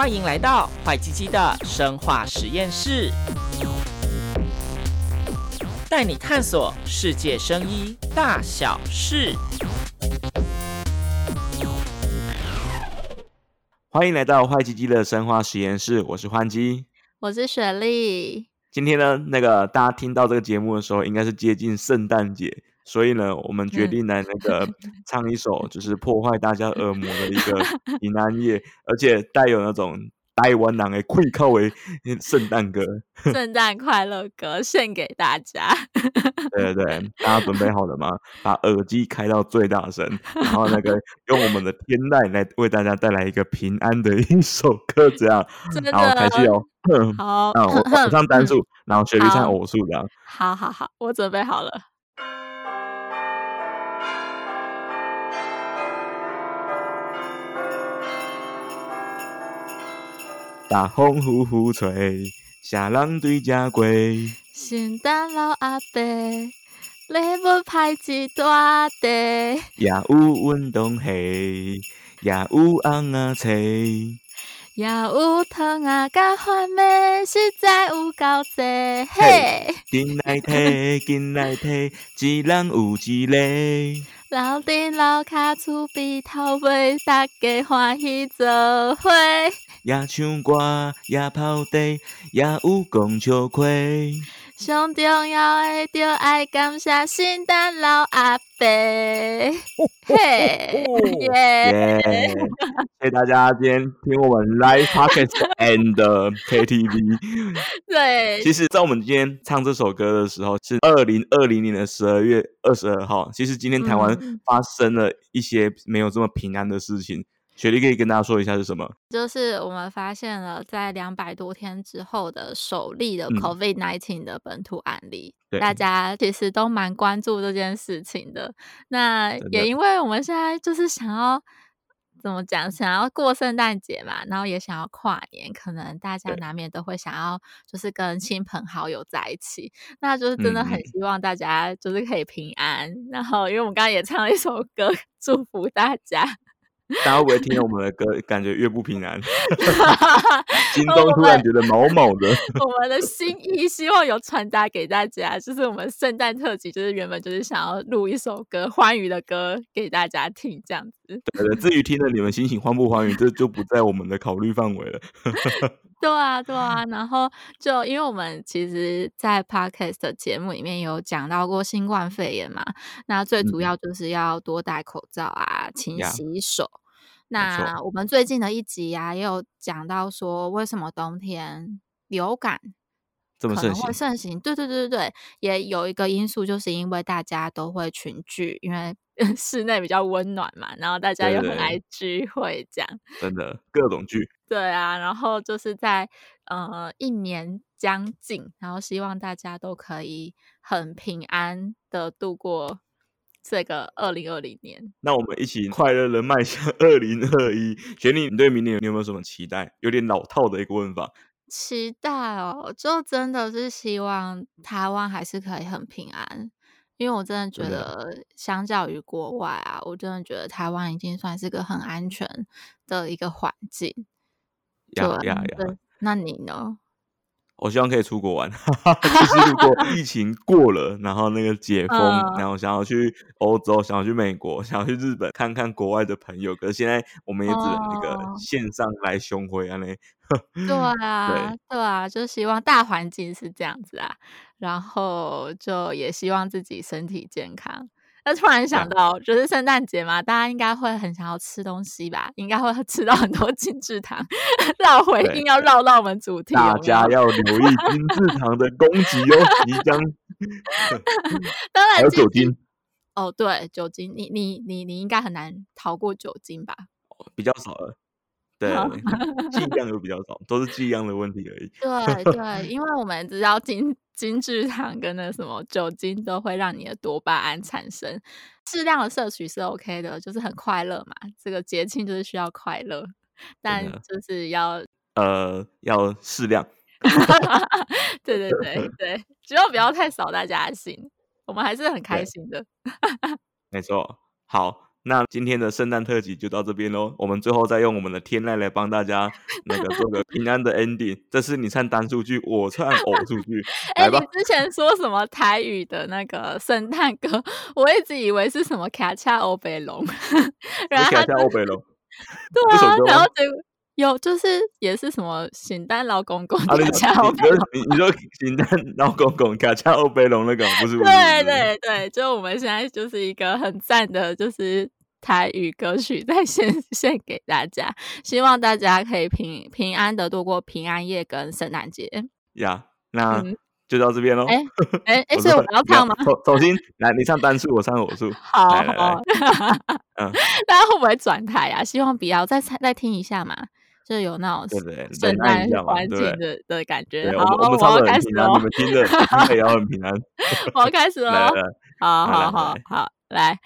欢迎来到坏鸡鸡的生化实验室，带你探索世界生医大小事。欢迎来到坏鸡鸡的生化实验室，我是欢鸡，我是雪莉。今天呢，那个大家听到这个节目的时候，应该是接近圣诞节。所以呢，我们决定来那个 唱一首，就是破坏大家耳膜的一个 平安夜，而且带有那种台湾人的气口的圣诞歌，圣诞快乐歌献给大家。对对对，大家准备好了吗？把耳机开到最大声，然后那个用我们的天籁来为大家带来一个平安的一首歌，这样，然后开始哦。好，那我我唱单数，然后雪莉唱偶数，这样。好好好，我准备好了。大风呼呼吹，啥人对家过？圣诞老阿伯，礼物派一大袋，也有运动鞋，也有红啊菜，也有糖啊甲番麦，实在有够多。嘿，紧来摕，紧来摕，一人有一个。楼顶楼卡厝边头尾，大家欢喜做伙。也唱歌，也泡茶，也有讲笑话。上重要的，就爱感谢圣诞老阿伯。嘿，耶！谢谢大家今天听我们 Live Pocket and KTV。对，其实，在我们今天唱这首歌的时候，是二零二零年的十二月二十二号。其实，今天台湾发生了一些没有这么平安的事情。雪莉可以跟大家说一下是什么？就是我们发现了在两百多天之后的首例的 COVID-19 的本土案例，嗯、大家其实都蛮关注这件事情的。那也因为我们现在就是想要怎么讲，想要过圣诞节嘛，然后也想要跨年，可能大家难免都会想要就是跟亲朋好友在一起，那就是真的很希望大家就是可以平安。嗯、然后因为我们刚刚也唱了一首歌，祝福大家。大家会不会听了我们的歌，感觉越不平安？心中突然觉得毛毛的。我们的心意希望有传达给大家，就是我们圣诞特辑，就是原本就是想要录一首歌，欢愉的歌给大家听，这样子。对的，至于听了你们心情欢不欢愉，这就不在我们的考虑范围了。对啊，对啊，然后就因为我们其实，在 Podcast 的节目里面有讲到过新冠肺炎嘛，那最主要就是要多戴口罩啊，勤、嗯、洗手。那。我们最近的一集啊，也有讲到说，为什么冬天流感可能会盛行？对对对对对，也有一个因素，就是因为大家都会群聚，因为 室内比较温暖嘛，然后大家又很爱聚会，这样真的各种聚。对啊，然后就是在呃一年将近，然后希望大家都可以很平安的度过。这个二零二零年，那我们一起快乐的迈向二零二一。雪莉，你对明年你有没有什么期待？有点老套的一个问法。期待哦，就真的是希望台湾还是可以很平安，因为我真的觉得，相较于国外啊，我真的觉得台湾已经算是个很安全的一个环境。呀呀呀！那你呢？我希望可以出国玩，就是如果疫情过了，然后那个解封，然后想要去欧洲，想要去美国，想要去日本看看国外的朋友。可是现在我们也只能那个线上来雄会啊，那 对啊，对，对啊，就希望大环境是这样子啊，然后就也希望自己身体健康。那突然想到，就是圣诞节嘛，大家应该会很想要吃东西吧？应该会吃到很多精致糖。绕回应要绕到我们主题，大家要留意精致糖的攻击哦，即将。当然，还有酒精。哦，对，酒精，你你你你应该很难逃过酒精吧？比较少了。对，剂量又比较少，都是剂量的问题而已。对对，因为我们知道精精制糖跟那什么酒精都会让你的多巴胺产生，适量的摄取是 OK 的，就是很快乐嘛。这个节庆就是需要快乐，但就是要呃要适量。对 对对对，只要不要太扫大家的心，我们还是很开心的。没错，好。那今天的圣诞特辑就到这边喽。我们最后再用我们的天籁来帮大家那个做个平安的 ending。这是你唱单数句，我唱偶数句。哎、欸，你之前说什么台语的那个圣诞歌，我一直以为是什么卡恰欧贝龙，然后卡恰欧贝龙，对啊，然后结果。有，就是也是什么圣诞老公公卡恰欧贝龙，你说圣诞老公公卡恰欧贝龙那个不是？对对对，就我们现在就是一个很赞的，就是台语歌曲再献 献给大家，希望大家可以平平安的度过平安夜跟圣诞节。呀，那就到这边喽。哎哎哎，所以我们要唱吗？重重新来，你唱单数，我唱偶数。好，嗯，大家会不会转台啊？希望不要再再听一下嘛。就有那种圣诞环境的的感觉。好，我们要开始了，你们听着，听着也要很平安。我要开始了，好好好好，来。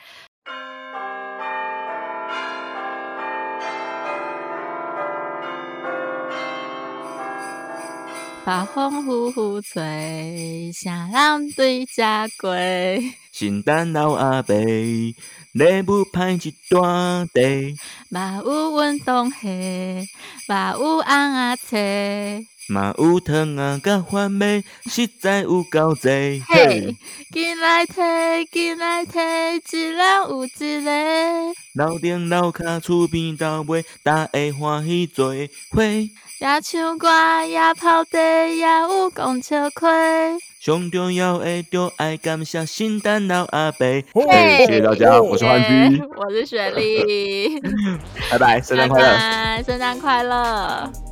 北风呼呼吹，啥人对家归？圣诞老阿伯。礼物派一大堆，嘛有运动鞋，嘛有红仔车，嘛有糖啊甲番麦，实在有够济。嘿，进来摕，进来摕，一人有一个。楼顶楼骹厝边头卖，大家欢喜做伙。也唱歌，也泡茶，也有讲笑话。上重要的，就爱感谢圣诞老阿伯。谢谢大家，我是欢居，我是雪莉，拜拜，圣诞快乐，圣诞快乐。